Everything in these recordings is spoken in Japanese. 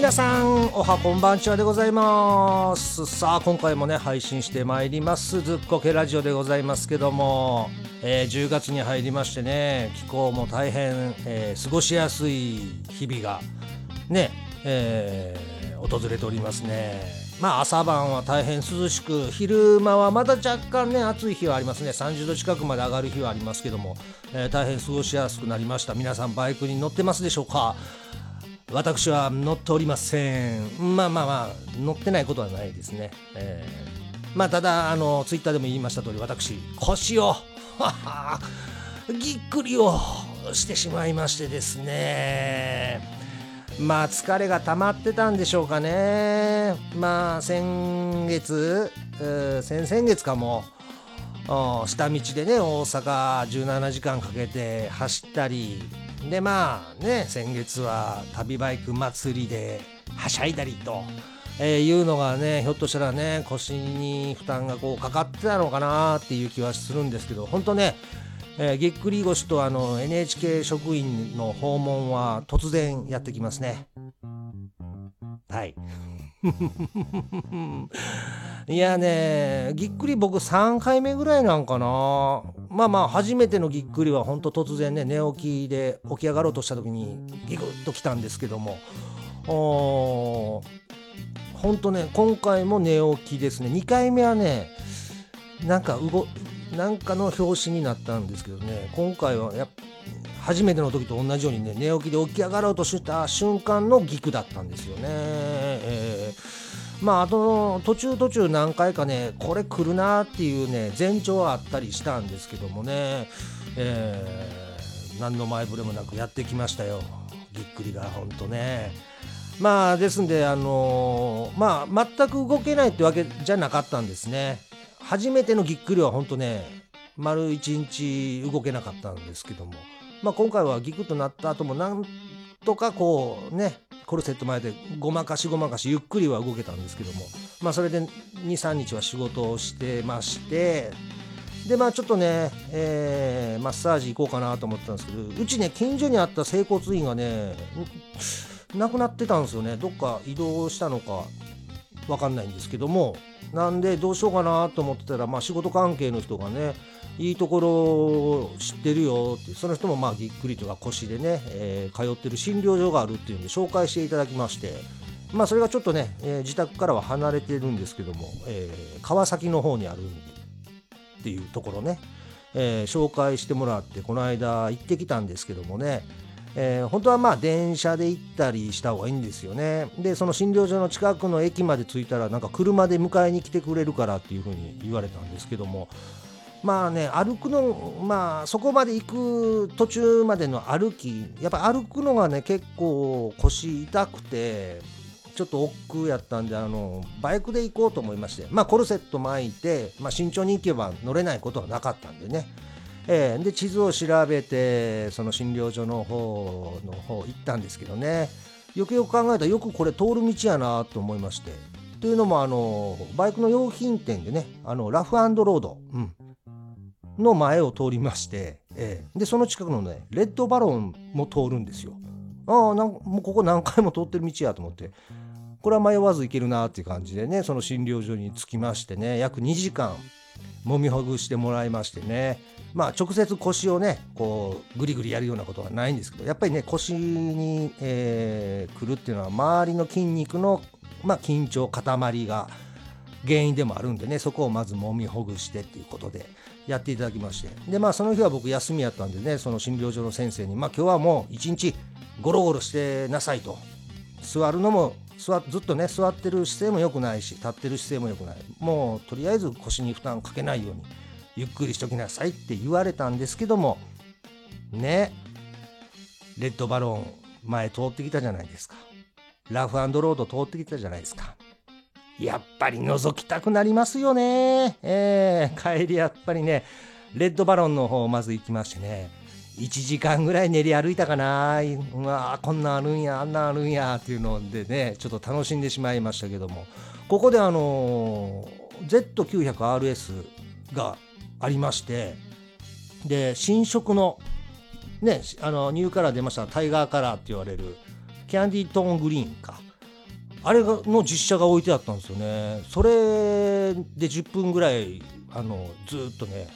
皆さんおはこんばんちはでございます。さあ今回もね配信してまいります。ずっこけラジオでございますけども、えー、10月に入りましてね気候も大変、えー、過ごしやすい日々がね、えー、訪れておりますね。まあ朝晩は大変涼しく昼間はまだ若干ね暑い日はありますね。30度近くまで上がる日はありますけども、えー、大変過ごしやすくなりました。皆さんバイクに乗ってますでしょうか？私は乗っておりません。まあまあまあ乗ってないことはないですね、えー、まあただあのツイッターでも言いました通り私腰をはは ぎっくりをしてしまいましてですね。まあ疲れが溜まってたんでしょうかね。まあ先月、先々月かも。下道でね大阪17時間かけて走ったりでまあね先月は旅バイク祭りではしゃいだりと、えー、いうのがねひょっとしたらね腰に負担がこうかかってたのかなっていう気はするんですけど本当ねえー、ぎっくり腰とあの NHK 職員の訪問は突然やってきますね。はい。いやね、ぎっくり僕3回目ぐらいなんかな。まあまあ、初めてのぎっくりは本当突然ね、寝起きで起き上がろうとした時にギクッときたんですけども、本当ね、今回も寝起きですね。2回目はね、なんか動なんかの表紙になったんですけどね今回はや初めての時と同じようにね寝起きで起き上がろうとした瞬間のギクだったんですよね。まああと途中途中何回かねこれ来るなっていうね前兆はあったりしたんですけどもね、えー、何の前触れもなくやってきましたよぎっくりがほんとね。まあですんであのー、まあ全く動けないってわけじゃなかったんですね。初めてのぎっくりは本当ね丸一日動けなかったんですけども、まあ、今回はギクッとなった後もなんとかこうねコルセット前でごまかしごまかしゆっくりは動けたんですけども。まあそれで23日は仕事をしてまして。でまあちょっとね、えー、マッサージ行こうかなと思ったんですけどうちね近所にあった整骨院がねなくなってたんですよね。どっか移動したのか分かんないんですけども。なんでどうしようかなと思ってたら、まあ、仕事関係の人がねいいところを知ってるよってその人もまあぎっくりとか腰でね、えー、通ってる診療所があるっていうんで紹介していただきましてまあそれがちょっとね、えー、自宅からは離れてるんですけども、えー、川崎の方にあるっていうところね、え紹介してもらってこの間行ってきたんですけどもねえー、本当はまあ電車で行ったりした方がいいんですよね。で、その診療所の近くの駅まで着いたら、なんか車で迎えに来てくれるからっていうふうに言われたんですけども、まあね、歩くの、まあそこまで行く途中までの歩き、やっぱ歩くのがね、結構腰痛くて、ちょっと億劫やったんで、あの、バイクで行こうと思いまして、まあコルセット巻いて、まあ慎重に行けば乗れないことはなかったんでね。えー、で地図を調べてその診療所の方の方行ったんですけどね。よくよく考えたらよくこれ通る道やなと思いまして。というのもあのバイクの用品店でねあのラフロード、うん、の前を通りまして、えー、でその近くのねレッドバロンも通るんですよ。ああもうここ何回も通ってる道やと思って。これは迷わず行けるなっていう感じでねその診療所に着きましてね約2時間揉みほぐしてもらいましてね。まあ直接腰をねこうグリグリやるようなことはないんですけどやっぱりね腰に、えー、来るっていうのは周りの筋肉の、まあ、緊張塊が原因でもあるんでねそこをまず揉みほぐしてっていうことで。やっていただきまして。でまあその日は僕休みやったんでねその診療所の先生にまあ今日はもう一日ゴロゴロしてなさいと。座るのも座ずっとね座ってる姿勢も良くないし立ってる姿勢も良くない。もうとりあえず腰に負担かけないようにゆっくりしときなさいって言われたんですけどもねレッドバロン前通ってきたじゃないですか。ラフロード通ってきたじゃないですか。やっぱり覗きたくなりますよね。えー、帰りやっぱりねレッドバロンの方まず行きましてね。1時間ぐらい練り歩いたかな。うわこんなんあるんやあんなんあるんやっていうのでねちょっと楽しんでしまいましたけども。ここであの Z900RS がありましてで新色のねあのニューカラー出ました。タイガーカラーって言われるキャンディートーングリーンか。あれがの実写が置いてあったんですよね。それで10分ぐらいあのずっとね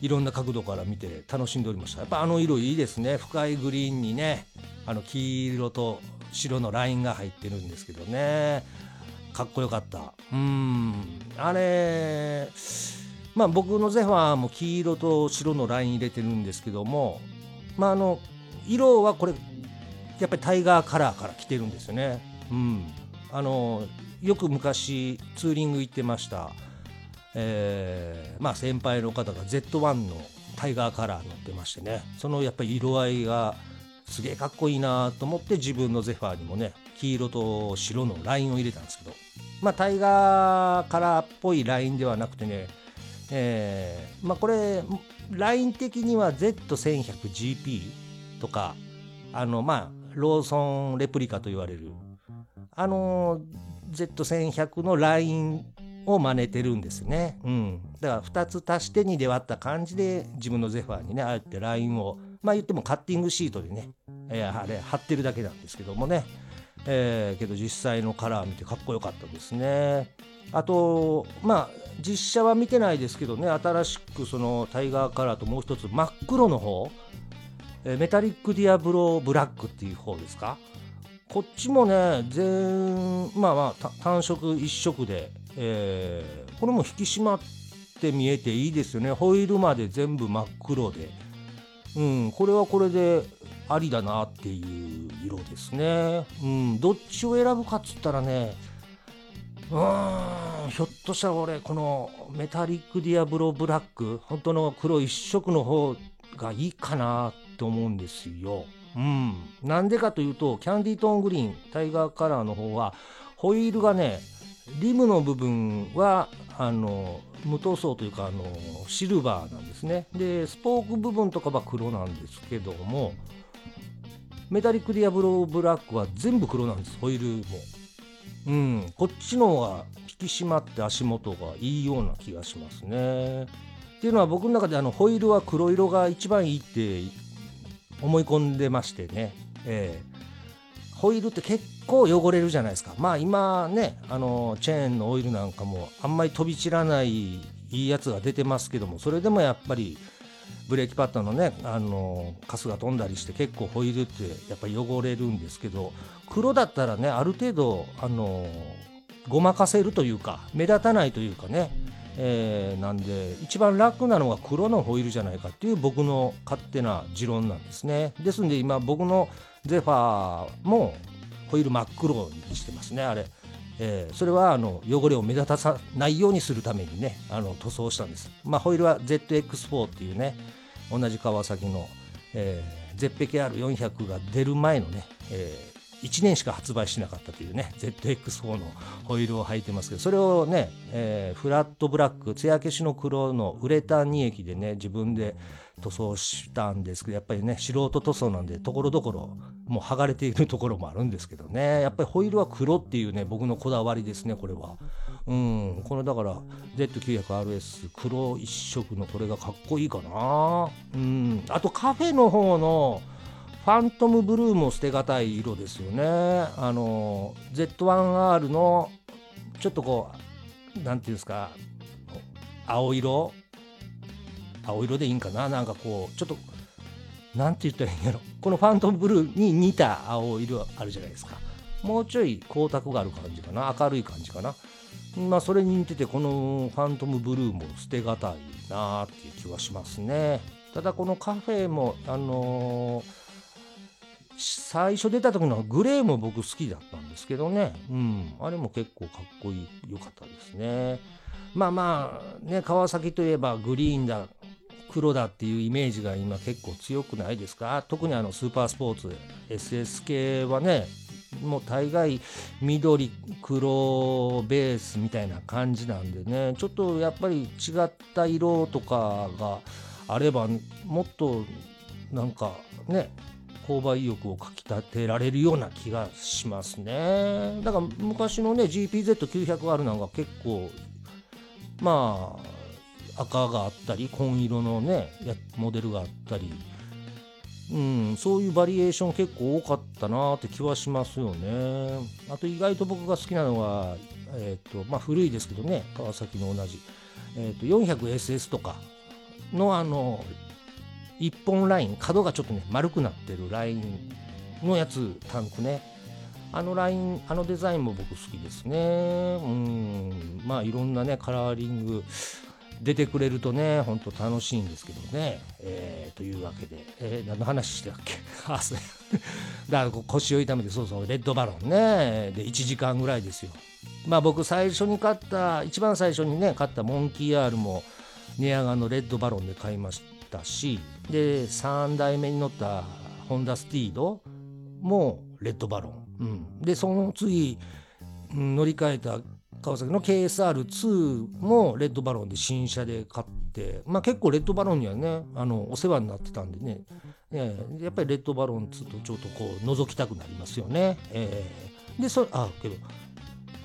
いろんな角度から見て楽しんでおりました。やっぱあの色いいですね。深いグリーンにねあの黄色と白のラインが入ってるんですけどね。かっこよかった。うん。あれまあ僕のゼファーも黄色と白のライン入れてるんですけどもまああの色はこれやっぱりタイガーカラーから来てるんですよね。うん。あのよく昔ツーリング行ってました。えー、まあ先輩の方が Z1 のタイガーカラー乗ってましてね。そのやっぱり色合いがすげえかっこいいなと思って自分のゼファーにもね黄色と白のラインを入れたんですけど。まあタイガーカラーっぽいラインではなくてねえー、まあこれライン的には Z1100GP とかあのまあローソンレプリカと言われるあの Z1100 のラインを真似てるんですね。うん。だから2つ足して2で割った感じで自分のゼファーにね、ああやってラインを、まあ言ってもカッティングシートでね、えー、あれ貼ってるだけなんですけどもね。えー、けど実際のカラー見てかっこよかったですね。あと、まあ実写は見てないですけどね、新しくそのタイガーカラーともう一つ真っ黒の方、メタリックディアブローブラックっていう方ですか？こっちもね、全、まあまあ単色一色で、えー、これも引き締まって見えていいですよね。ホイールまで全部真っ黒で、うん、これはこれでありだなっていう色ですね、うん、どっちを選ぶかっつったらねうんひょっとしたら俺このメタリックディアブロブラック本当の黒一色の方がいいかなと思うんですよ。うん、なんでかというとキャンディートーングリーンタイガーカラーの方はホイールがねリムの部分はあの無塗装というかあのシルバーなんですね。でスポーク部分とかは黒なんですけどもメタリックディアブローブラックは全部黒なんですホイールも。うん。こっちの方が引き締まって足元がいいような気がしますね。っていうのは僕の中であのホイールは黒色が一番いいって思い込んでましてね。えーホイールって結構汚れるじゃないですか。まあ今ねあのチェーンのオイルなんかもあんまり飛び散らないいいやつが出てますけどもそれでもやっぱりブレーキパッドのねあのカスが飛んだりして結構ホイールってやっぱり汚れるんですけど黒だったらねある程度あのごまかせるというか目立たないというかねえー、なんで一番楽なのが黒のホイールじゃないかっていう僕の勝手な持論なんですね。ですんで今僕のゼファーもホイール真っ黒にしてますねあれ、えー、それはあの汚れを目立たさないようにするためにねあの塗装したんです。まあホイールは ZX4 っていうね同じ川崎の、えー、ゼッペケ R400 が出る前のね、えー、1年しか発売しなかったというね ZX4 のホイールを履いてますけどそれをね、えー、フラットブラック艶消しの黒のウレタン2液でね自分で塗装したんですけどやっぱりね素人塗装なんでところどころもう剥がれているところもあるんですけどね。やっぱりホイールは黒っていうね僕のこだわりですねこれは。うん。これだから Z900RS 黒一色のこれがかっこいいかな。うん。あとカフェの方のファントムブルーも捨てがたい色ですよね。あの Z1R のちょっとこう何ていうんですか青色？青色でいいんかな？なんかこうちょっと何て言ったらいいんやろ？このファントムブルーに似た青色あるじゃないですか。もうちょい光沢がある感じかな？明るい感じかな？まあそれに似ててこのファントムブルーも捨てがたいなっていう気はしますね。ただこのカフェもあのー、最初出た時のグレーも僕好きだったんですけどね。うん。あれも結構かっこいい良かったですね。まあまあね川崎といえばグリーンだ黒だっていうイメージが今結構強くないですか？特にあのスーパースポーツ SS 系はねもう大概緑黒ベースみたいな感じなんでね。ちょっとやっぱり違った色とかがあればもっとなんかね購買意欲をかきたてられるような気がしますね。だから昔のね GPZ900R なんか結構まあ赤があったり紺色のねモデルがあったり。うん、そういうバリエーション結構多かったなって気はしますよね。あと意外と僕が好きなのは、えーとまあ、古いですけどね川崎の同じ、えーと、400SS とかのあの1本ライン角がちょっとね丸くなってるラインのやつタンクね。あのラインあのデザインも僕好きですね。うん。まあいろんなねカラーリング出てくれるとね、ほんと楽しいんですけどね。えー、というわけで、えー、何の話してたっけ？あ、そう。だから腰を痛めて、そうそう、レッドバロンね。で、1時間ぐらいですよ。まあ僕最初に買った、一番最初にね、買ったモンキー R も、寝屋川のレッドバロンで買いましたし、で、3代目に乗ったホンダスティードもレッドバロン。うん。で、その次、乗り換えた川崎の KSR2 もレッドバロンで新車で買って、まあ、結構レッドバロンにはねあのお世話になってたんでね、えー、やっぱりレッドバロン2とちょっとこう覗きたくなりますよね。えー、でそあけど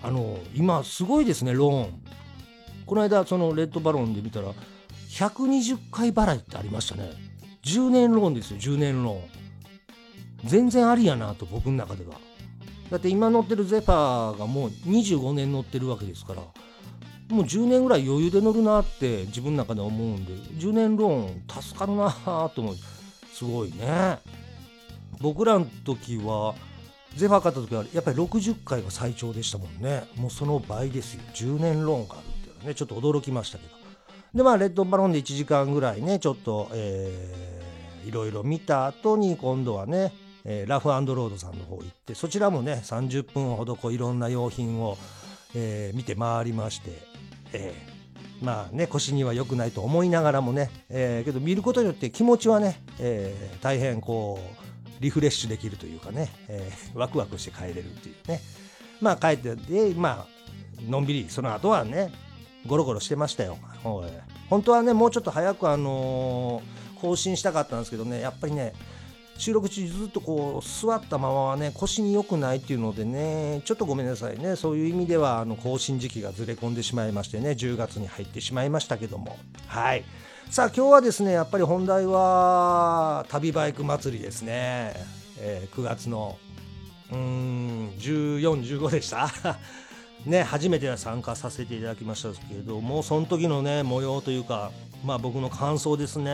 あの今すごいですねローン。この間そのレッドバロンで見たら120回払いってありましたね。10年ローンですよ10年ローン。全然ありやなと僕の中では。だって今乗ってるゼファーがもう25年乗ってるわけですからもう10年ぐらい余裕で乗るなって自分の中で思うんで10年ローン助かるなと思うすごいね僕らの時はゼファー買った時はやっぱり60回が最長でしたもんねもうその倍ですよ10年ローンがあるっていうのはねちょっと驚きましたけどでまあレッドバロンで1時間ぐらいねちょっとえー、いろいろ見た後に今度はねえー、ラフロードさんの方行ってそちらもね30分ほどこういろんな用品を、えー、見て回りまして、えー、まあね腰には良くないと思いながらもね、えー、けど見ることによって気持ちはね、えー、大変こうリフレッシュできるというかね、えー、ワクワクして帰れるっていうねまあ帰ってでまあのんびりその後はねゴロゴロしてましたよ。本当はねもうちょっと早くあのー、更新したかったんですけどねやっぱりね収録中ずっとこう座ったままはね腰に良くないっていうのでねちょっとごめんなさいね。そういう意味ではあの更新時期がずれ込んでしまいましてね10月に入ってしまいましたけども。はい。さあ今日はですねやっぱり本題は旅バイク祭りですね、えー、9月のうーん1415でした。ね初めて参加させていただきましたけれどもその時のね模様というかまあ僕の感想ですね、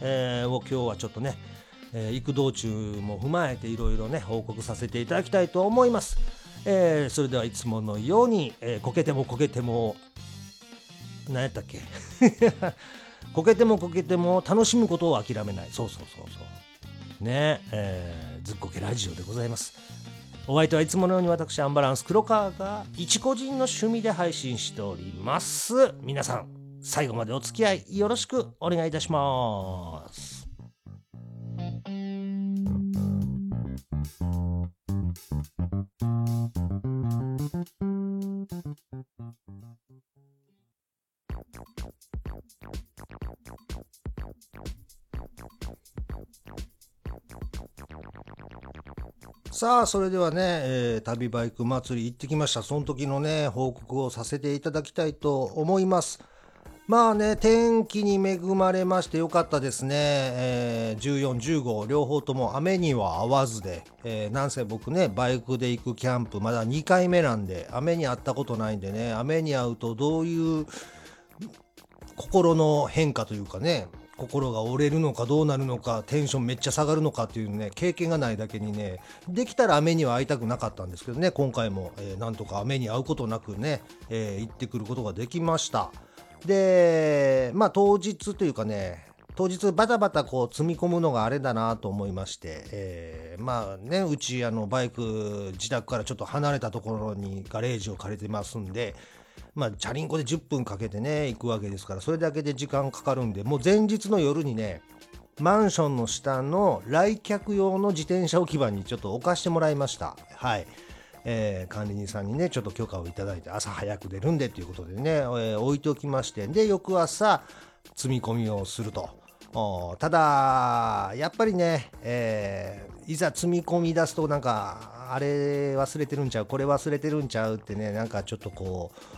えー、を今日はちょっとねえー、行く道中も踏まえていろいろね報告させていただきたいと思います、えー、それではいつものように、えー、こけてもこけても何やったっけ？こけてもこけても楽しむことを諦めない。そうそうそうそう。ねえー、ずっこけラジオでございます。お相手はいつものように私アンバランス黒川が一個人の趣味で配信しております。皆さん最後までお付き合いよろしくお願いいたします。さあそれではね、えー、旅バイク祭り行ってきました。その時のね報告をさせていただきたいと思います。まあね天気に恵まれましてよかったですね、えー、1415両方とも雨には合わずで、えー、なんせ僕ねバイクで行くキャンプまだ2回目なんで雨に遭ったことないんでね雨に遭うとどういう心の変化というかね心が折れるのかどうなるのかテンションめっちゃ下がるのかっていうね経験がないだけにねできたら雨には会いたくなかったんですけどね今回も、えー、なんとか雨に会うことなくね、えー、行ってくることができました。でまあ当日というかね当日バタバタこう積み込むのがあれだなと思いまして、えー、まあねうちあのバイク自宅からちょっと離れたところにガレージを借りてますんでまあ、チャリンコで10分かけてね、行くわけですから、それだけで時間かかるんで、もう前日の夜にね、マンションの下の来客用の自転車置き場にちょっと置かしてもらいました。はい。えー、管理人さんにね、ちょっと許可をいただいて、朝早く出るんでということでね、えー、置いておきまして、で、翌朝、積み込みをすると。ただ、やっぱりね、えー、いざ積み込み出すと、なんか、あれ忘れてるんちゃう、これ忘れてるんちゃうってね、なんかちょっとこう、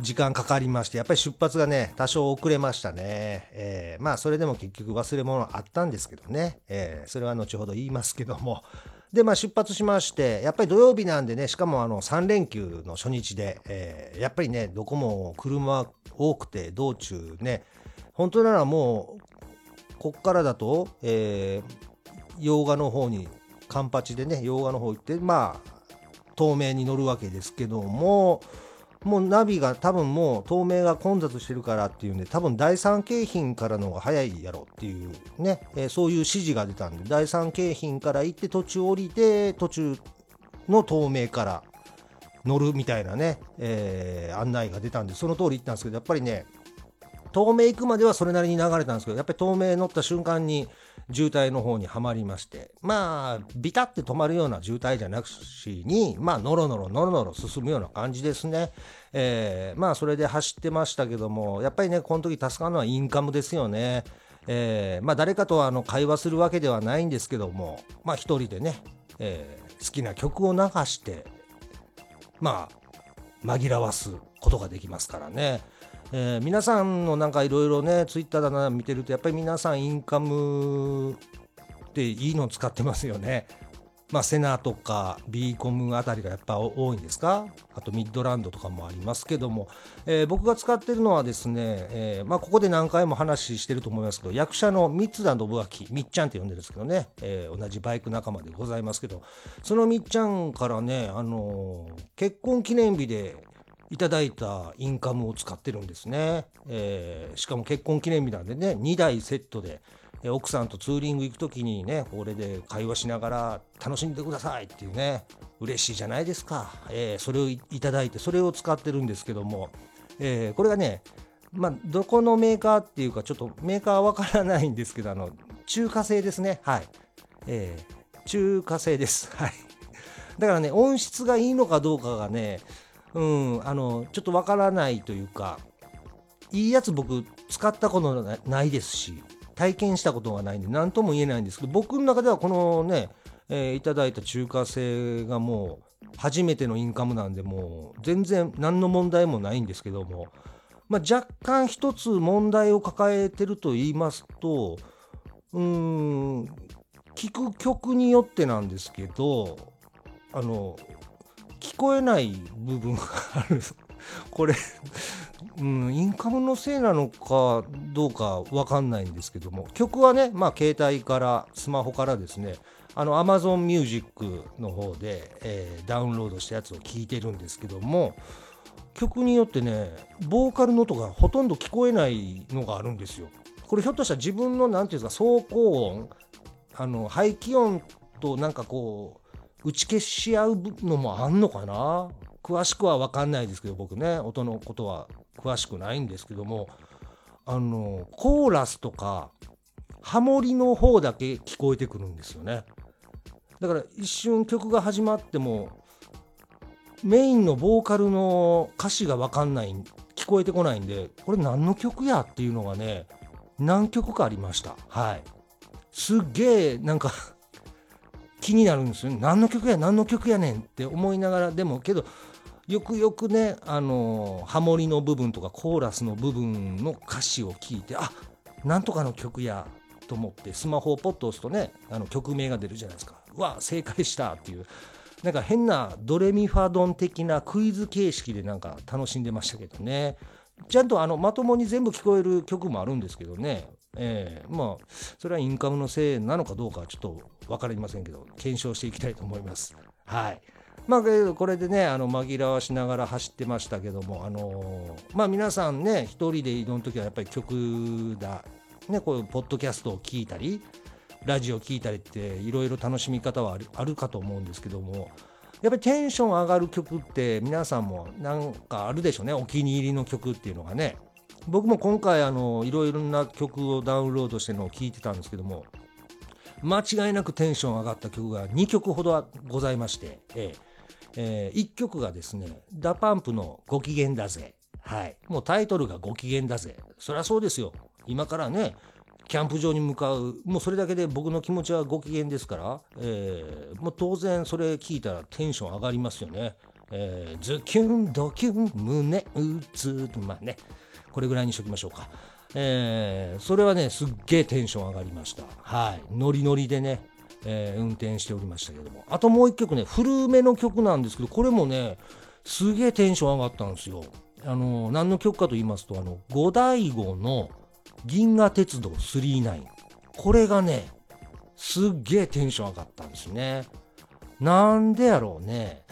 時間かかりまして、やっぱり出発がね、多少遅れましたね。えー、まあ、それでも結局忘れ物あったんですけどね。えー、それは後ほど言いますけども。で、まあ、出発しまして、やっぱり土曜日なんでね、しかもあの、3連休の初日で、えー、やっぱりね、どこも車多くて、道中ね、本当ならもう、こっからだと、え、洋画の方に、カンパチでね、洋画の方行って、まあ、東名に乗るわけですけども、もうナビが多分もう透明が混雑してるからっていうんで多分第三京浜からの方が早いやろっていうね、えー、そういう指示が出たんで第三京浜から行って途中降りて途中の透明から乗るみたいなね、えー、案内が出たんでその通り行ったんですけどやっぱりね透明行くまではそれなりに流れたんですけどやっぱり透明乗った瞬間に渋滞の方にはまりましてまあビタって止まるような渋滞じゃなくしにまあノロノロノロノロ進むような感じですね、えー、まあそれで走ってましたけどもやっぱりねこの時助かるのはインカムですよねえー、まあ誰かとあの会話するわけではないんですけどもまあ一人でね、えー、好きな曲を流してまあ紛らわすことができますからね。えー、皆さんのなんかいろいろねツイッターだな見てるとやっぱり皆さんインカムっていいの使ってますよね。まあ、セナとか B コムあたりがやっぱ多いんですか？あとミッドランドとかもありますけども、えー、僕が使ってるのはですね、えー、まあ、ここで何回も話してると思いますけど役者の三田信明みっちゃんって呼んでるんですけどね、えー、同じバイク仲間でございますけど。そのみっちゃんからね、あの結婚記念日でいただいたインカムを使ってるんですね、えー、しかも結婚記念日なんでね2台セットで奥さんとツーリング行く時にねこれで会話しながら楽しんでくださいっていうね嬉しいじゃないですか、えー、それをいただいてそれを使ってるんですけども、えー、これがねまあ、どこのメーカーっていうかちょっとメーカーはわからないんですけどあの中華製ですね。はい、えー、中華製です。はい。だからね音質がいいのかどうかがねうんあのちょっとわからないというかいいやつ僕使ったことないですし体験したことがないんで何とも言えないんですけど僕の中ではこのね、えー、いただいた中華製がもう初めてのインカムなんでもう全然何の問題もないんですけども、まあ、若干一つ問題を抱えてると言いますとうん聴く曲によってなんですけどあの聞こえない部分がある これうん、インカムのせいなのかどうか分かんないんですけども曲はね、まあ、携帯からスマホからですねあの Amazon Music の方で、えー、ダウンロードしたやつを聴いてるんですけども曲によってねボーカルの音がほとんど聞こえないのがあるんですよ。これひょっとしたら自分の何て言うんですか走行音あの排気音となんかこう打ち消し合うのもあんのかな？詳しくは分かんないですけど僕ね音のことは詳しくないんですけどもあのコーラスとかハモリの方だけ聞こえてくるんですよね。だから一瞬曲が始まってもメインのボーカルの歌詞が分かんない聞こえてこないんでこれ何の曲やっていうのがね何曲かありました。はい。すっげえなんか気になるんですよ、ね、何の曲や何の曲やねんって思いながらでもけどよくよくねあのハモリの部分とかコーラスの部分の歌詞を聞いてあなんとかの曲やと思ってスマホをポッと押すとねあの曲名が出るじゃないですか。うわ正解したっていう。なんか変なドレミファドン的なクイズ形式でなんか楽しんでましたけどね。ちゃんとあのまともに全部聞こえる曲もあるんですけどね。えー、まあそれはインカムのせいなのかどうかはちょっと分かりませんけど検証していきたいと思います。はい。まあ、これでねあの紛らわしながら走ってましたけども、あのー、まあ、皆さんね一人で移動の時はやっぱり曲だ、ね、こういうポッドキャストを聞いたりラジオを聞いたりっていろいろ楽しみ方はあるかと思うんですけどもやっぱりテンション上がる曲って皆さんもなんかあるでしょうね。お気に入りの曲っていうのがね。僕も今回あのいろいろな曲をダウンロードしてのを聞いてたんですけども間違いなくテンション上がった曲が2曲ほどございまして、えええー、1曲がですね、 DA PUMPのごきげんだぜ。はい。もうタイトルがご機嫌だぜ。そりゃそうですよ。今からね、キャンプ場に向かう、もうそれだけで僕の気持ちはご機嫌ですから、えー、もう当然それ聞いたらテンション上がりますよね。えー、ズキュンドキュン胸打つまあねこれぐらいにしときましょうか。えー、それはねすっげえテンション上がりました。はい。ノリノリでね、えー、運転しておりましたけども。あともう一曲ね古めの曲なんですけどこれもねすげえテンション上がったんですよ。あの何の曲かと言いますとあの五醍醐の銀河鉄道999これがねすっげえテンション上がったんですね。なんでやろうね。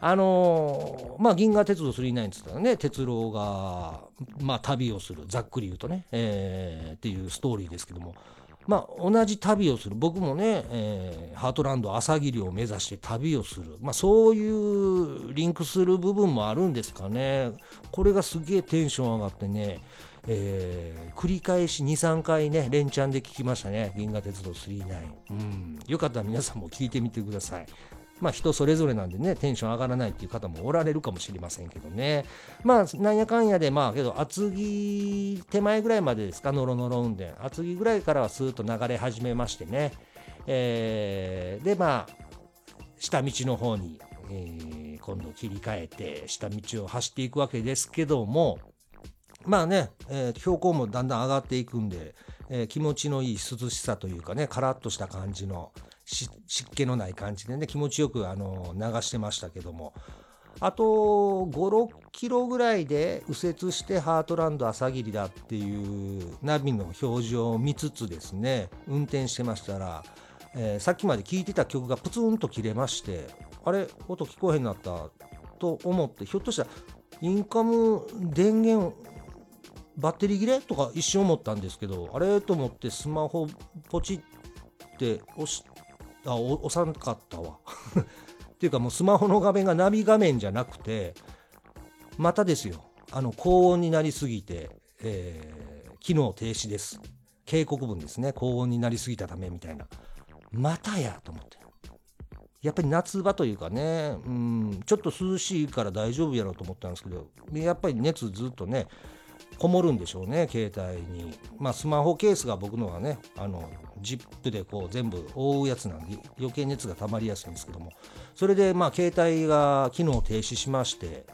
あのー、まあ、銀河鉄道999って言ったらね、鉄郎が、まあ、旅をする、ざっくり言うとね、えー、っていうストーリーですけども、まあ、同じ旅をする、僕もね、えー、ハートランド朝霧を目指して旅をする、まあ、そういうリンクする部分もあるんですかね。これがすげえテンション上がってね、えー、繰り返し2、3回ね、連チャンで聞きましたね、銀河鉄道999。うん、よかったら皆さんも聞いてみてください。まあ人それぞれなんでね、テンション上がらないっていう方もおられるかもしれませんけどね。まあなんやかんやで、まあけど厚木手前ぐらいまでですか、ノロノロ運転。厚木ぐらいからはスーッと流れ始めましてね。えー、でまあ、下道の方に、えー、今度切り替えて、下道を走っていくわけですけども、まあね、えー、標高もだんだん上がっていくんで、えー、気持ちのいい涼しさというかね、カラッとした感じの、湿気のない感じでね気持ちよくあの流してましたけども。あと56キロぐらいで右折してハートランド朝霧だっていうナビの表示を見つつですね運転してましたら、えー、さっきまで聴いてた曲がプツンと切れましてあれ音聞こえへんなったと思ってひょっとしたらインカム電源バッテリー切れとか一瞬思ったんですけどあれと思ってスマホポチって押しあ押さんかったわ。っていうかもうスマホの画面がナビ画面じゃなくてまたですよ。あの高温になりすぎて、えー、機能停止です。警告文ですね。高温になりすぎたためみたいな。またやと思って。やっぱり夏場というかねうんちょっと涼しいから大丈夫やろうと思ったんですけどやっぱり熱ずっとねこもるんでしょうね携帯に。まあスマホケースが僕のはねあのジップでこう全部覆うやつなんで余計熱が溜まりやすいんですけども。それでまあ携帯が機能停止しまして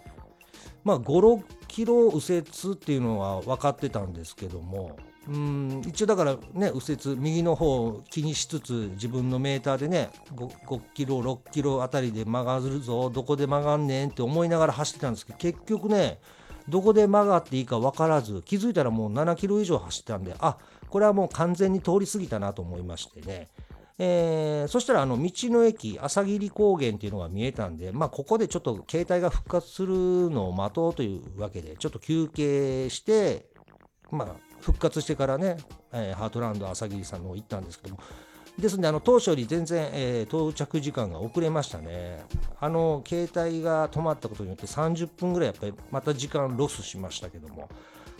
まあ56キロ右折っていうのは分かってたんですけどもうん一応だからね右折右の方を気にしつつ自分のメーターでね 5, 5キロ6キロあたりで曲がるぞどこで曲がんねんって思いながら走ってたんですけど結局ねどこで曲がっていいか分からず気づいたらもう7キロ以上走ったんであこれはもう完全に通り過ぎたなと思いましてね。えー、そしたらあの道の駅朝霧高原っていうのが見えたんで、まあ、ここでちょっと携帯が復活するのを待とうというわけでちょっと休憩して、まあ、復活してからね、えー、ハートランド朝霧さんの方行ったんですけどもですのであの当初より全然、えー、到着時間が遅れましたね。あの携帯が止まったことによって30分ぐらいやっぱりまた時間ロスしましたけども。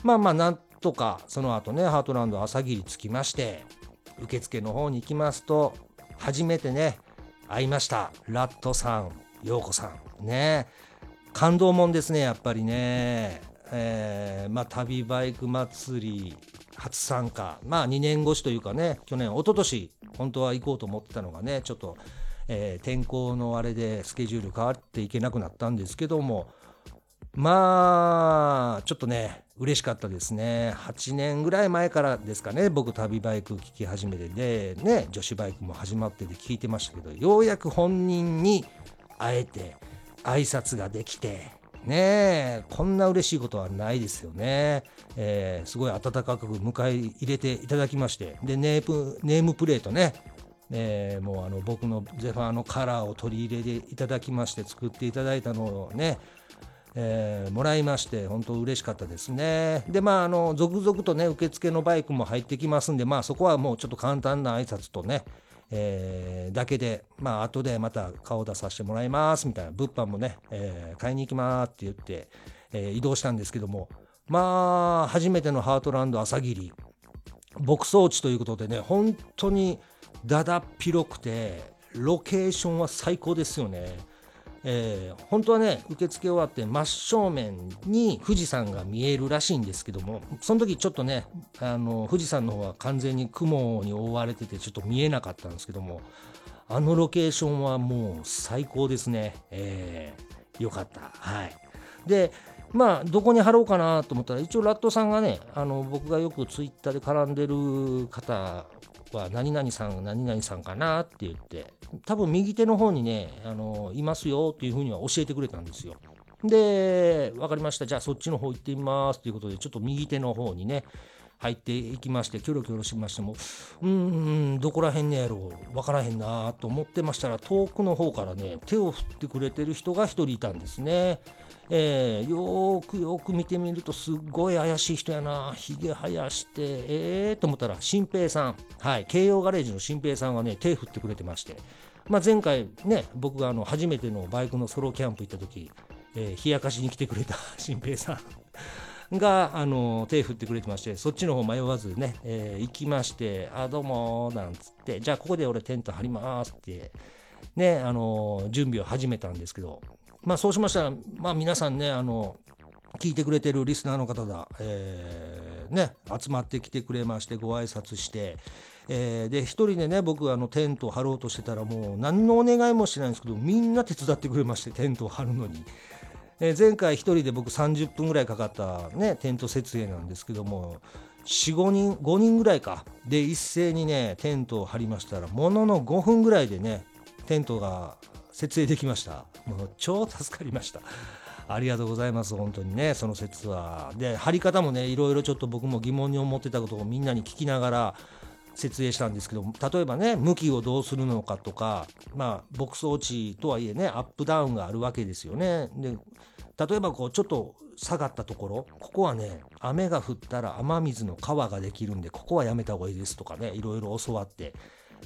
まあまあなんとかその後ねハートランド朝霧着きまして受付の方に行きますと初めてね会いましたラットさん陽子さん。ね。感動もんですねやっぱりね。えー、まあ旅バイク祭り初参加。まあ2年越しというかね去年一昨年本当は行こうと思ってたのがねちょっと、えー、天候のあれでスケジュール変わっていけなくなったんですけどもまあちょっとね嬉しかったですね。8年ぐらい前からですかね僕旅バイク聴き始めてでね女子バイクも始まってて聞いてましたけどようやく本人に会えて挨拶ができてねえこんな嬉しいことはないですよね、えー、すごい温かく迎え入れていただきまして。でネームネームプレートね。えー、もうあの僕のゼファーのカラーを取り入れていただきまして作っていただいたのをねえー、もらいまして本当嬉しかったですね。でまああの続々とね受付のバイクも入ってきますんでまあそこはもうちょっと簡単な挨拶とねえー、だけで、まあ後でまた顔出させてもらいますみたいな、物販もね、えー、買いに行きますって言って、えー、移動したんですけども、まあ、初めてのハートランド朝霧、牧草地ということでね、本当にだだっ広くて、ロケーションは最高ですよね。えー、本当はね受付終わって真正面に富士山が見えるらしいんですけどもその時ちょっとねあの富士山の方は完全に雲に覆われててちょっと見えなかったんですけどもあのロケーションはもう最高ですね。えー、よかった。はい。で、まあ、どこに貼ろうかなと思ったら、一応ラットさんがね、あの僕がよくツイッターで絡んでる方は、何々さん、何々さんかなって言って、多分右手の方にね、あのいますよっていうふうには教えてくれたんですよ。で、分かりました。じゃあそっちの方行ってみますということで、ちょっと右手の方にね、入っていきまして、キョロキョロしましても、うーん、どこら辺にやろう、分からへんなと思ってましたら、遠くの方からね、手を振ってくれてる人が1人いたんですね。えー、よーくよく見てみると、すっごい怪しい人やな、ひげ生やして、えーと思ったら、新平さん、はい、京葉ガレージの新平さんがね、手振ってくれてまして、まあ、前回ね、僕があの初めてのバイクのソロキャンプ行った時、えー、冷やかしに来てくれた新平さん。があの手振ってくれてましてそっちの方迷わずね、えー、行きまして「あどうも」なんつって「じゃあここで俺テント張ります」ってねあの準備を始めたんですけどまあそうしましたらまあ皆さんねあの聞いてくれてるリスナーの方だ、えー、ね集まってきてくれましてご挨拶してえー、で一人でね僕あのテントを張ろうとしてたらもう何のお願いもしないんですけどみんな手伝ってくれましてテントを張るのに。えー、前回1人で僕30分ぐらいかかった、ね、テント設営なんですけども45人5人ぐらいか。で一斉にねテントを張りましたらものの5分ぐらいでねテントが設営できました。もう超助かりました。ありがとうございます本当にねその説は。で張り方もねいろいろちょっと僕も疑問に思ってたことをみんなに聞きながら設営したんですけど例えばね向きをどうするのかとかまあ牧草地とはいえねアップダウンがあるわけですよね。で例えばこうちょっと下がったところここはね雨が降ったら雨水の川ができるんでここはやめた方がいいですとかねいろいろ教わって。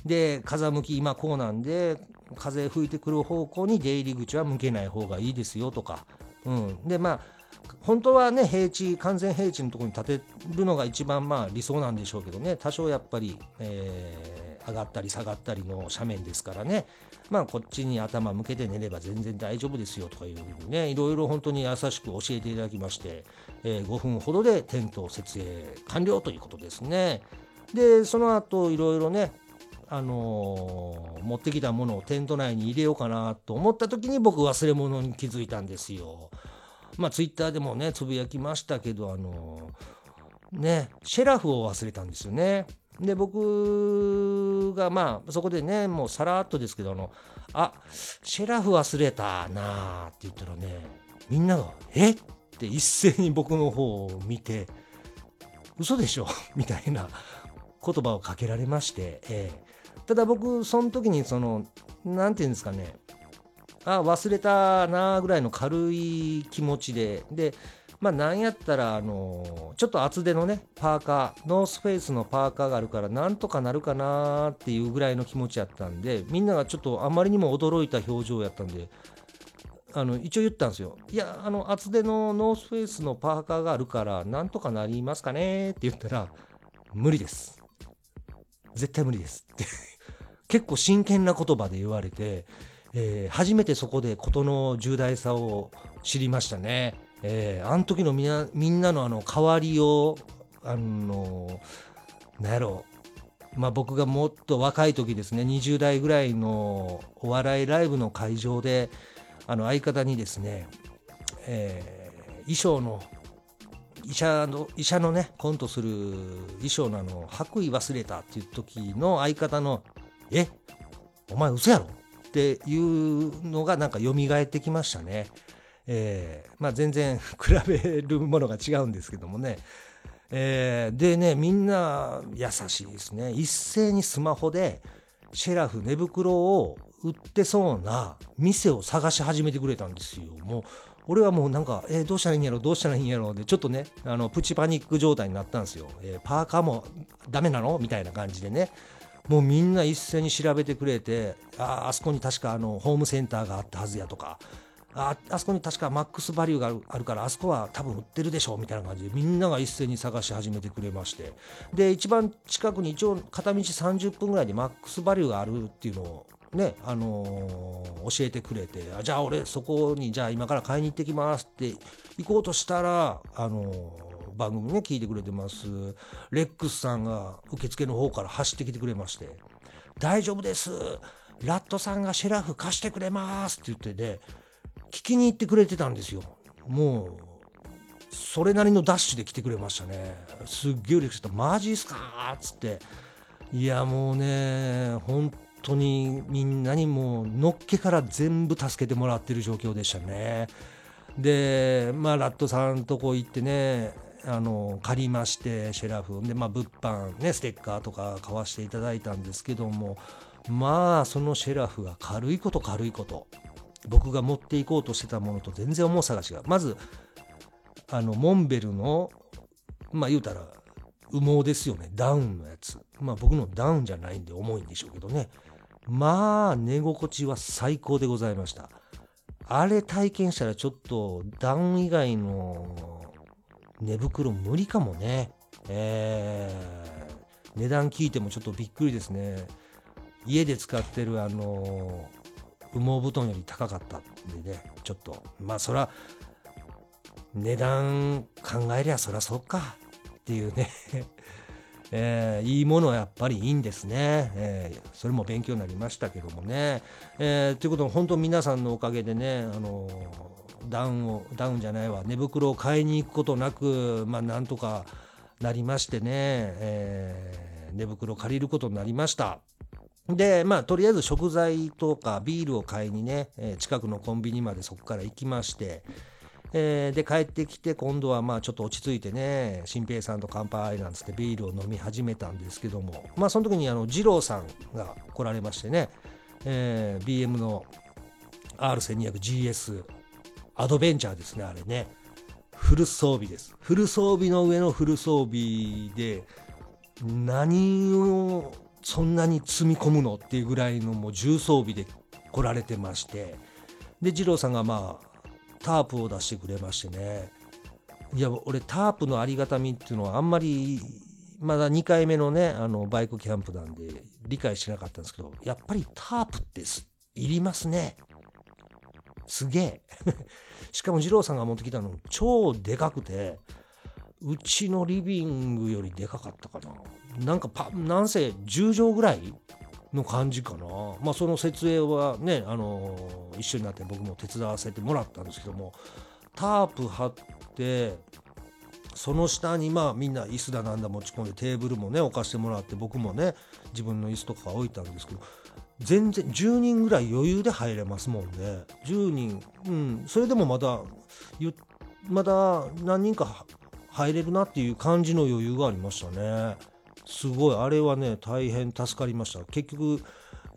で風向き今こうなんで風吹いてくる方向に出入り口は向けない方がいいですよとか、うん、でまあ本当はね平地完全平地のところに建てるのが一番まあ理想なんでしょうけどね多少やっぱり、えー、上がったり下がったりの斜面ですからねまあこっちに頭向けて寝れば全然大丈夫ですよとかいうふうにねいろいろ本当に優しく教えていただきまして、えー、5分ほどでテント設営完了ということですね。でその後いろいろねあのー、持ってきたものをテント内に入れようかなと思った時に僕忘れ物に気づいたんですよ。まあツイッターでもねつぶやきましたけどあのー、ねシェラフを忘れたんですよね。で僕がまあそこでねもうさらっとですけどあの「あシェラフ忘れたな」って言ったらねみんなが「え？っ?」て一斉に僕の方を見て「嘘でしょ? 」みたいな言葉をかけられまして、えー、ただ僕その時にその何て言うんですかねあ忘れたなぐらいの軽い気持ちででまあなんやったらあのちょっと厚手のねパーカーノースフェイスのパーカーがあるからなんとかなるかなっていうぐらいの気持ちやったんでみんながちょっとあまりにも驚いた表情やったんであの一応言ったんですよ。いや、あの厚手のノースフェイスのパーカーがあるからなんとかなりますかねって言ったら無理です。絶対無理ですって結構真剣な言葉で言われてえー、初めてそこで事の重大さを知りましたね。えー、あの時のみんなみんなのあの代わりを、あのー、なんやろう、まあ、僕がもっと若い時ですね20代ぐらいのお笑いライブの会場であの相方にですね、えー、衣装の医者の医者のねコントする衣装のあの白衣忘れたっていう時の相方の「えお前嘘やろ?」っていうのがなんか蘇ってきましたね。えー、まあ全然 比べるものが違うんですけどもね。えー、でねみんな優しいですね。一斉にスマホでシェラフ寝袋を売ってそうな店を探し始めてくれたんですよ。もう俺はもうなんか、えー、どうしたらいいんやろどうしたらいいんやろでちょっとねあのプチパニック状態になったんですよ、えー、パーカーもダメなの？みたいな感じでね。もうみんな一斉に調べてくれてああそこに確かあのホームセンターがあったはずやとかああそこに確かマックスバリューがあるからあそこは多分売ってるでしょみたいな感じでみんなが一斉に探し始めてくれまして。で一番近くに一応片道30分ぐらいでマックスバリューがあるっていうのをねあのー、教えてくれてあじゃあ俺そこにじゃあ今から買いに行ってきますって行こうとしたらあのー番組ね聞いてくれてます。レックスさんが受付の方から走ってきてくれまして「大丈夫です。ラットさんがシェラフ貸してくれますって言ってね聞きに行ってくれてたんですよ。もうそれなりのダッシュで来てくれましたね。すっげえ嬉しかった。マジっすかっつって。いやもうね本当にみんなにもうのっけから全部助けてもらってる状況でしたね。でまあラットさんとこ行ってねあの借りましてシェラフ。でまあ物販ねステッカーとか買わしていただいたんですけどもまあそのシェラフが軽いこと軽いこと。僕が持っていこうとしてたものと全然重さが違う。まずあのモンベルのまあ言うたら羽毛ですよね。ダウンのやつ。まあ僕のダウンじゃないんで重いんでしょうけどね。まあ寝心地は最高でございました。あれ体験したらちょっとダウン以外の寝袋無理かもね。えー、値段聞いてもちょっとびっくりですね。家で使ってるあの羽毛布団より高かったんでね。ちょっと。まあそら値段考えりゃそらそっか。っていうね。えー、いいものはやっぱりいいんですね、えー、それも勉強になりましたけどもね、えー、ということで本当皆さんのおかげでね、あのダウンをダウンじゃないわ寝袋を買いに行くことなくまあなんとかなりましてね、え寝袋借りることになりました。でまあとりあえず食材とかビールを買いにね、え近くのコンビニまでそこから行きましてえー、で帰ってきて今度はまあちょっと落ち着いてね新平さんと乾杯なんつってビールを飲み始めたんですけどもまあその時にあの二郎さんが来られましてね、えー、BM の R1200GS アドベンチャーですねあれね。フル装備です。フル装備の上のフル装備で何をそんなに積み込むのっていうぐらいのもう重装備で来られてまして。で二郎さんがまあタープを出してくれましてね。いや俺タープのありがたみっていうのはあんまりまだ2回目のねあのバイクキャンプなんで理解しなかったんですけどやっぱりタープっていりますね。すげえ。しかも二郎さんが持ってきたの超でかくてうちのリビングよりでかかったかな。なんかパなんせ10畳ぐらいの感じかな、まあ、その設営はね、あの一緒になって僕も手伝わせてもらったんですけどもタープ張ってその下にまあみんな椅子だなんだ持ち込んでテーブルもね置かしてもらって僕もね自分の椅子とか置いたんですけど全然10人ぐらい余裕で入れますもんね。10人。うん。それでもまだまだ何人か入れるなっていう感じの余裕がありましたね。すごい。あれはね大変助かりました。結局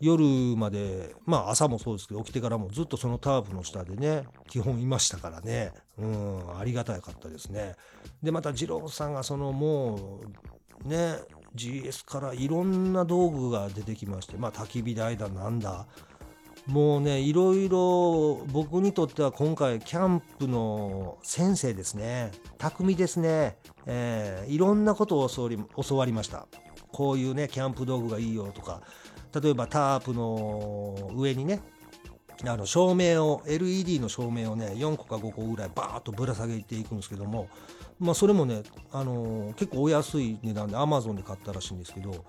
夜までまあ朝もそうですけど起きてからもずっとそのタープの下でね基本いましたからね。うん。ありがたかったですね。でまた二郎さんがそのもうね GS からいろんな道具が出てきましてまあ焚き火台だなんだ。もうねいろいろ僕にとっては今回キャンプの先生ですね。匠ですね、えー、いろんなことを教わり教わりました。こういうねキャンプ道具がいいよとか。例えばタープの上にねあの照明を LED の照明をね4個か5個ぐらいバーッとぶら下げていくんですけどもまあそれもね、あのー、結構お安い値段で Amazon で買ったらしいんですけど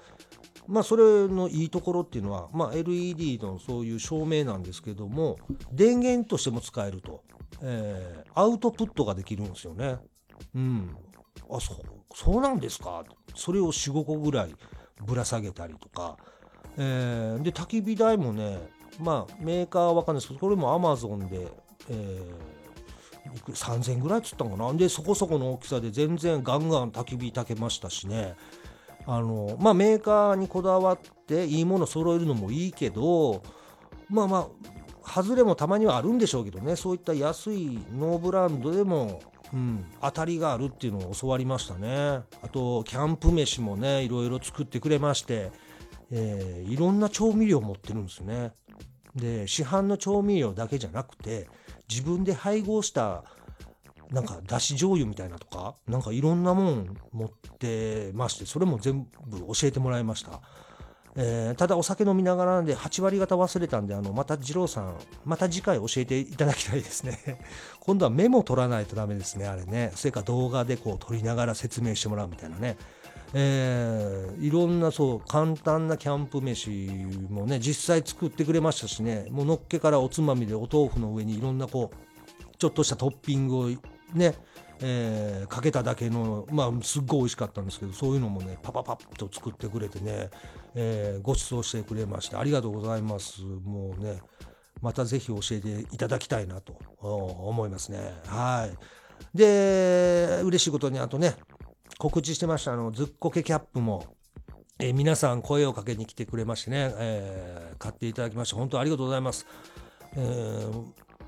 まあ、それのいいところっていうのは、まあ、LED のそういう照明なんですけども電源としても使えると、えー、アウトプットができるんですよね。うん、あそうそうなんですか？それを45個ぐらいぶら下げたりとか、えー、で焚き火台もねまあメーカーは分かんないですけどこれも Amazon で、えー、3000ぐらいっつったんかな。でそこそこの大きさで全然ガンガン焚き火炊けましたしね。あのまあ、メーカーにこだわっていいもの揃えるのもいいけどまあまあ外れもたまにはあるんでしょうけどね。そういった安いノーブランドでも、うん、当たりがあるっていうのを教わりましたね。あとキャンプ飯もねいろいろ作ってくれまして、えー、いろんな調味料持ってるんですね。で市販の調味料だけじゃなくて自分で配合したなんかだし醤油みたいなとかなんかいろんなもん持ってましてそれも全部教えてもらいました、えー、ただお酒飲みながらなんで8割方忘れたんであのまた二郎さんまた次回教えていただきたいですね。今度はメモ取らないとダメですねあれね。それか動画でこう撮りながら説明してもらうみたいなね。えー、いろんなそう簡単なキャンプ飯もね実際作ってくれましたしね。もうのっけからおつまみでお豆腐の上にいろんなこうちょっとしたトッピングをねえー、かけただけのまあすっごい美味しかったんですけどそういうのもねパパパッと作ってくれてね、えー、ご馳走してくれましてありがとうございます。もうねまたぜひ教えていただきたいなと思いますね。はい。で嬉しいことにあとね告知してましたあのずっこけキャップもえー、皆さん声をかけに来てくれましてね、えー、買っていただきまして本当ありがとうございます。えー、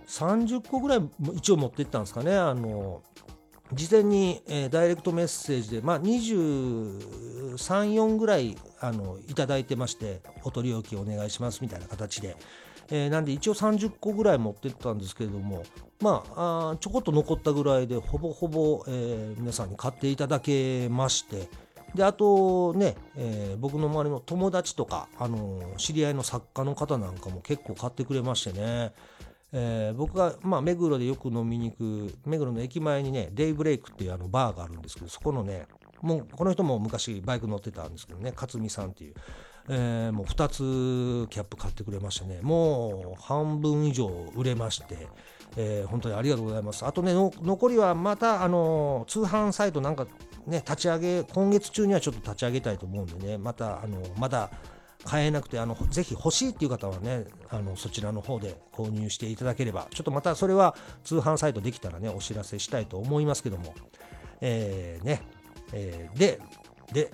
30個ぐらい一応持っていったんですかねあの事前に、えー、ダイレクトメッセージで、まあ、23、4ぐらいあのいただいてましてお取り置きお願いしますみたいな形で、えー、なんで一応30個ぐらい持ってったんですけれどもまああちょこっと残ったぐらいでほぼほぼ、えー、皆さんに買っていただけましてであとね、えー、僕の周りの友達とか、あの知り合いの作家の方なんかも結構買ってくれましてね、えー、僕が、まあ、目黒でよく飲みに行く目黒の駅前にねデイブレイクっていうあのバーがあるんですけどそこのねもうこの人も昔バイク乗ってたんですけどね勝美さんっていう、えー、もう2つキャップ買ってくれましてねもう半分以上売れまして、えー、本当にありがとうございます。あとね残りはまたあの通販サイトなんかね立ち上げ今月中にはちょっと立ち上げたいと思うんでねまたあのまだ買えなくてあのぜひ欲しいっていう方はねあのそちらの方で購入していただければちょっとまたそれは通販サイトできたらねお知らせしたいと思いますけどもえー、ね、えー、でで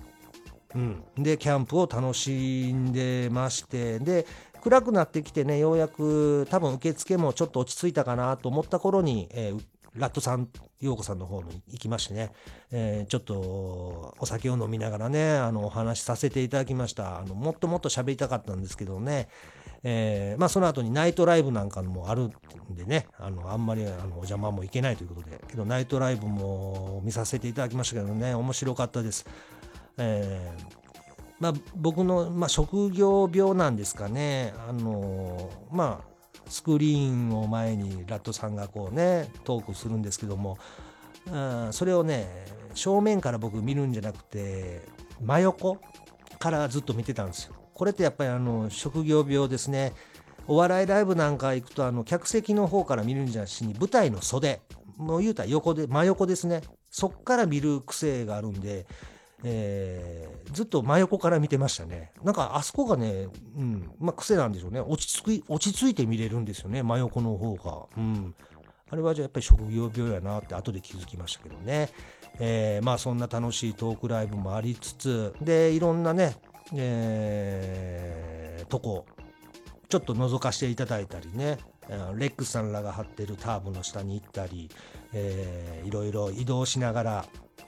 うん、でキャンプを楽しんでまして。で暗くなってきてねようやく多分受付もちょっと落ち着いたかなと思った頃に、えー、ラットさん、陽子さんの方に行きましてね、えー、ちょっとお酒を飲みながらね、あの、お話しさせていただきました。あの、もっともっと喋りたかったんですけどね、えー、まあ、その後にナイトライブなんかもあるんでね、あの、あんまりあのお邪魔もいけないということで、けどナイトライブも見させていただきましたけどね、面白かったです。えーまあ、僕の、まあ、職業病なんですかね、あのまあ、スクリーンを前にラットさんがこうねトークするんですけども、うん、それをね正面から僕見るんじゃなくて真横からずっと見てたんですよ。これってやっぱりあの職業病ですね。お笑いライブなんか行くとあの客席の方から見るんじゃなしに舞台の袖もう言うたら横で真横ですねそっから見る癖があるんでえー、ずっと真横から見てましたね。なんかあそこがね、うん、まあ癖なんでしょうね。落ち着き、落ち着いて見れるんですよね、真横の方が。うん。あれはじゃあやっぱり職業病やなって後で気づきましたけどね。えー、まあそんな楽しいトークライブもありつつ、で、いろんなね、えー、とこ、ちょっと覗かせていただいたりね、レックスさんらが張ってるターブの下に行ったり、えー、いろいろ移動しながら、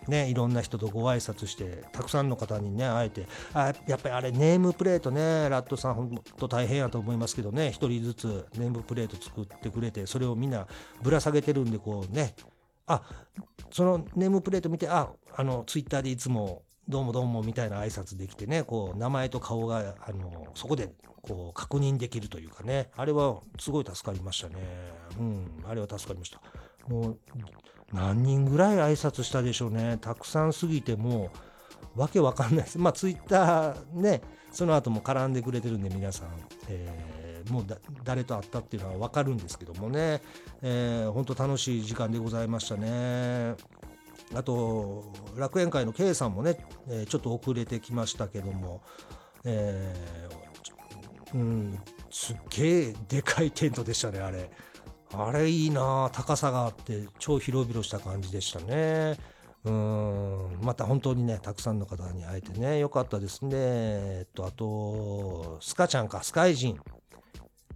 ね、いろんな人とご挨拶してたくさんの方にね会えてあやっぱりあれネームプレートねラットさん本当大変やと思いますけどね1人ずつネームプレート作ってくれてそれをみんなぶら下げてるんでこうね。あそのネームプレート見てああのツイッターでいつもどうもどうもみたいな挨拶できてねこう名前と顔があのそこでこう確認できるというかね。あれはすごい助かりましたね。うんあれは助かりました。もう何人ぐらい挨拶したでしょうね。たくさん過ぎてもうわけわかんないです。まあツイッターねその後も絡んでくれてるんで皆さん、えー、もう誰と会ったっていうのは分かるんですけどもね、えー、本当楽しい時間でございましたね。あと楽園会の K さんもね、えー、ちょっと遅れてきましたけども、えー、うんすっげえでかいテントでしたねあれ。あれいいな高さがあって超広々した感じでしたね。うんまた本当にねたくさんの方に会えてねよかったですね。えっとあとスカちゃんかスカイジン、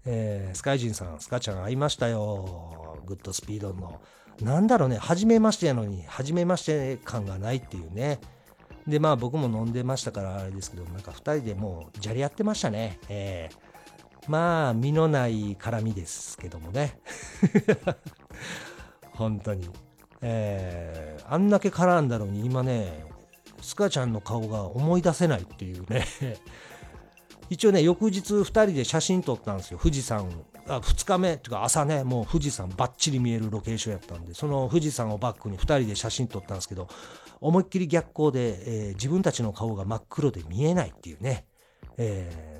えー、スカイジンさんスカちゃん会いましたよグッドスピードの。なんだろうね初めましてやのに初めまして感がないっていうね。でまあ僕も飲んでましたからあれですけどなんか2人でもう砂利やってましたね。えーまあ、身のない絡みですけどもね。本当に。えー、あんだけ絡んだのに今ね、スカちゃんの顔が思い出せないっていうね。一応ね、翌日2人で写真撮ったんですよ。富士山あ2日目というか朝ねもう富士山ばっちり見えるロケーションやったんでその富士山をバックに2人で写真撮ったんですけど思いっきり逆光で、えー、自分たちの顔が真っ黒で見えないっていうね、えー、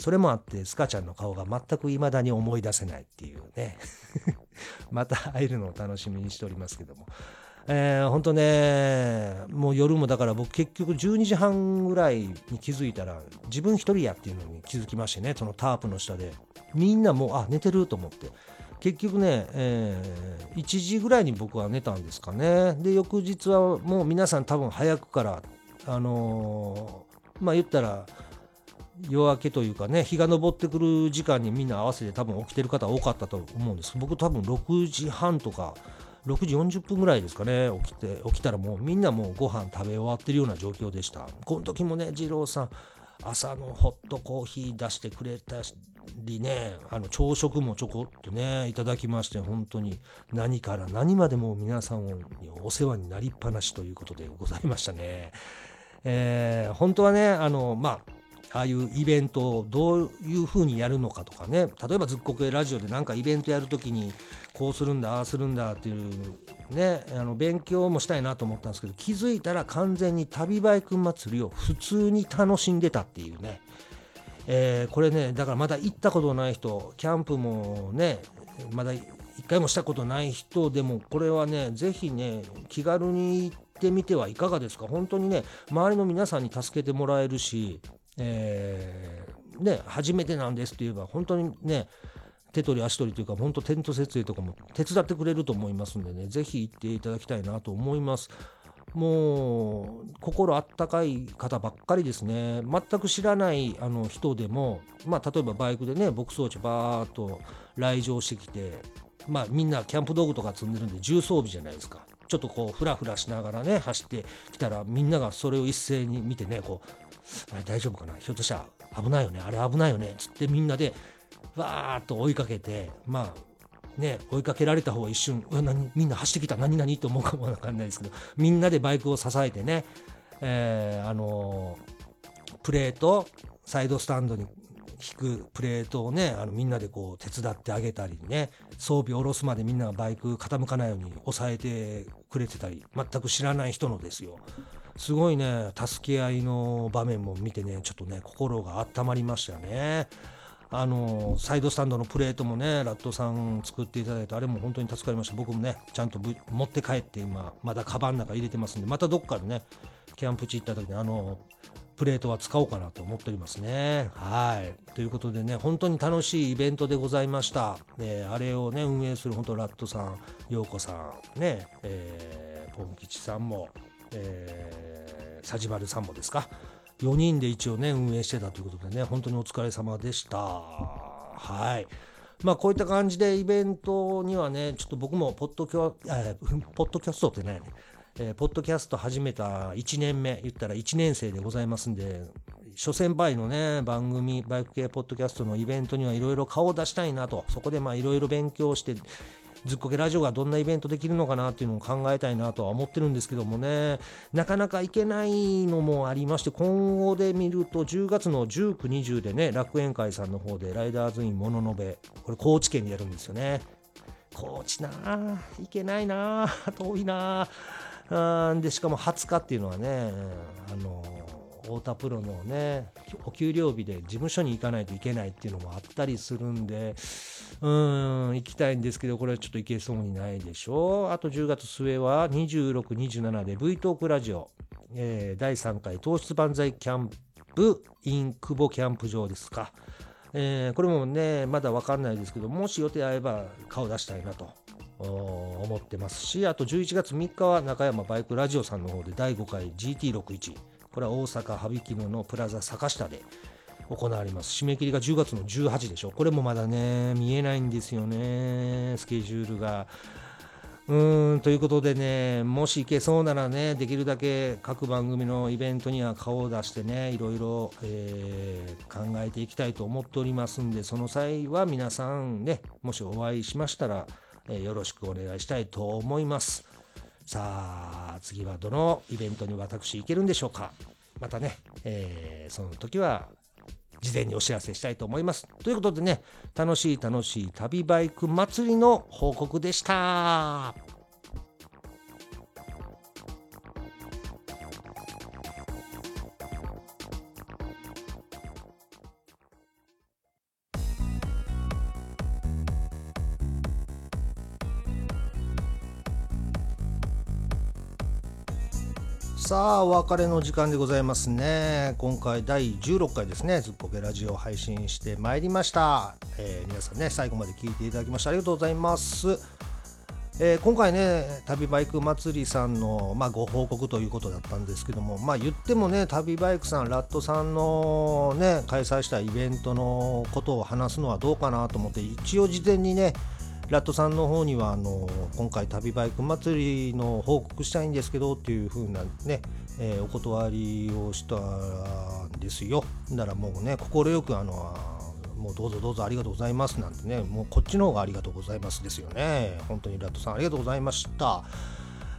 それもあってスカちゃんの顔が全く未だに思い出せないっていうね また会えるのを楽しみにしておりますけども。えー、ほんとね、もう夜もだから僕結局12時半ぐらいに気づいたら自分一人やっていうのに気づきましてね、そのタープの下で。みんなもう、あ、寝てると思って。結局ね、えー、1時ぐらいに僕は寝たんですかね。で、翌日はもう皆さん多分早くから、あのー、まあ言ったら、夜明けというかね、日が昇ってくる時間にみんな合わせて多分起きてる方多かったと思うんです。僕多分6時半とか、6時40分ぐらいですかね、起きて、起きたらもうみんなもうご飯食べ終わってるような状況でした。この時もね、二郎さん、朝のホットコーヒー出してくれたりね、あの朝食もちょこっとね、いただきまして、本当に何から何までも皆さんにお世話になりっぱなしということでございましたね。えー、本当はね、あの、まあ、ああいうイベントをどういうふうにやるのかとかね。例えばずっこけラジオで何かイベントやるときにこうするんだああするんだっていうねあの勉強もしたいなと思ったんですけど気づいたら完全に旅バイク祭りを普通に楽しんでたっていうね、えー、これねだからまだ行ったことない人キャンプもねまだ一回もしたことない人でもこれはねぜひね気軽に行ってみてはいかがですか。本当にね周りの皆さんに助けてもらえるしえー、ね、初めてなんですって言えば、本当にね、手取り足取りというか、本当テント設営とかも手伝ってくれると思いますんでね、ぜひ行っていただきたいなと思います。もう、心あったかい方ばっかりですね。全く知らないあの人でも、まあ、例えばバイクでね、牧草地バーっと来場してきて、まあ、みんなキャンプ道具とか積んでるんで重装備じゃないですか。ちょっとこう、ふらふらしながらね、走ってきたら、みんながそれを一斉に見てね、こう、あれ大丈夫かな？ひょっとしたら危ないよね。あれ危ないよね。つってみんなでわーっと追いかけてまあね追いかけられた方が一瞬うわ何？みんな走ってきた。何何と思うかもわかんないですけどみんなでバイクを支えてね、えー、あのー、プレートサイドスタンドに引くプレートをねあのみんなでこう手伝ってあげたりね装備を下ろすまでみんながバイク傾かないように抑えてくれてたり全く知らない人のですよ。すごいね助け合いの場面も見てねちょっとね心が温まりましたよねあのサイドスタンドのプレートもねラットさん作っていただいてあれも本当に助かりました僕もねちゃんと持って帰って今まだカバンの中入れてますんでまたどっかでねキャンプ地行った時にあのプレートは使おうかなと思っておりますね。はい。ということでね、本当に楽しいイベントでございました。えー、あれをね、運営する本当ラットさん、陽子さん、ね、えー、ポン吉さんも、えー、サジバルさんもですか？4人で一応ね、運営してたということでね、本当にお疲れ様でした。はい。まあこういった感じでイベントにはね、ちょっと僕もポッドキャ、えー、ポッドキャストってね、えー、ポッドキャスト始めた1年目、言ったら1年生でございますんで、諸先輩のね、番組、バイク系ポッドキャストのイベントにはいろいろ顔を出したいなと、そこでまあいろいろ勉強して、ずっこけラジオがどんなイベントできるのかなっていうのを考えたいなとは思ってるんですけどもね、なかなか行けないのもありまして、今後で見ると10月の19、20でね、楽園会さんの方でライダーズインもののべ、これ高知県でやるんですよね。高知なぁ、行けないなぁ、遠いなぁ。でしかも20日っていうのはね、あの太田プロのねお給料日で事務所に行かないといけないっていうのもあったりするんでうん行きたいんですけどこれはちょっと行けそうにないでしょう。あと10月末は2627で V トークラジオ、えー、第3回糖質万歳キャンプ in 久保キャンプ場ですか、えー、これもねまだ分かんないですけどもし予定合えば顔出したいなと思ってますしあと11月3日は中山バイクラジオさんの方で第5回 GT61 これは大阪羽曳野のプラザ坂下で行われます。締め切りが10月の18でしょこれもまだね見えないんですよねスケジュールが。うーんということでねもし行けそうならねできるだけ各番組のイベントには顔を出してねいろいろ、えー、考えていきたいと思っておりますんでその際は皆さんねもしお会いしましたらえよろしくお願いしたいと思います。さあ、次はどのイベントに私行けるんでしょうか。またね、えー、その時は事前にお知らせしたいと思いますということでね楽しい楽しい旅バイク祭りの報告でしたさあお別れの時間でございますね。今回第16回ですね。ずっこけラジオ配信してまいりました、えー、皆さんね最後まで聞いていただきましてありがとうございます。えー、今回ね旅バイク祭りさんの、まあ、ご報告ということだったんですけどもまあ言ってもね旅バイクさんラットさんのね開催したイベントのことを話すのはどうかなと思って一応事前にねラットさんの方にはあの今回旅バイク祭りの報告したいんですけどっていう風なね、えー、お断りをしたんですよ。ならもうね快くあのもうどうぞどうぞありがとうございますなんてねもうこっちの方がありがとうございますですよね。本当にラットさんありがとうございました。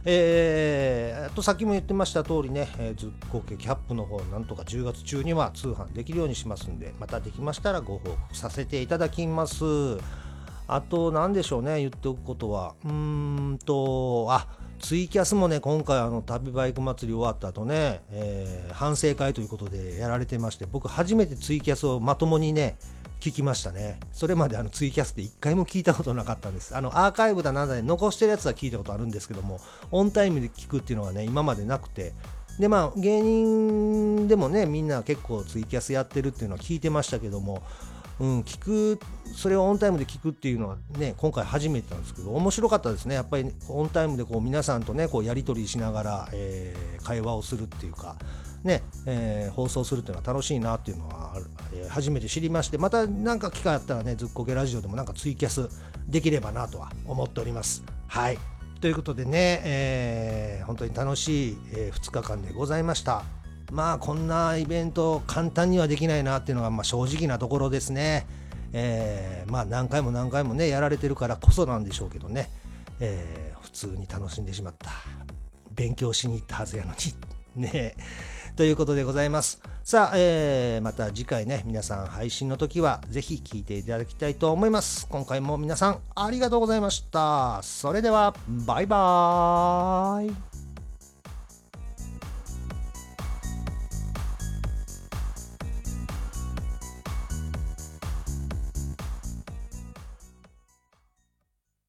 えー、とさっきも言ってました通りね、えー、ずっこけキャップの方なんとか10月中には通販できるようにしますんでまたできましたらご報告させていただきます。あと何でしょうね言っておくことは。うーんとあツイキャスもね今回あの旅バイク祭り終わった後ね、えー、反省会ということでやられてまして僕初めてツイキャスをまともにね聞きましたね。それまであのツイキャスで1回も聞いたことなかったんです。あのアーカイブだなんだで残してるやつは聞いたことあるんですけどもオンタイムで聞くっていうのはね今までなくて。でまあ芸人でもねみんな結構ツイキャスやってるっていうのは聞いてましたけどもうん、聞くそれをオンタイムで聞くっていうのはね今回初めてなんですけど面白かったですね。やっぱりオンタイムでこう皆さんとねこうやり取りしながら、えー、会話をするっていうかね、えー、放送するっていうのは楽しいなっていうのは、えー、初めて知りましてまた何か機会あったらねずっこけラジオでもなんかツイキャスできればなとは思っております。はい。ということでね、えー、本当に楽しい、え2日間でございました。まあこんなイベント簡単にはできないなっていうのがまあ正直なところですね。えー、まあ何回も何回もねやられてるからこそなんでしょうけどね、えー、普通に楽しんでしまった。勉強しに行ったはずやのに。ね。ということでございます。さあ、えー、また次回ね皆さん配信の時はぜひ聴いていただきたいと思います。今回も皆さんありがとうございました。それではバイバーイ。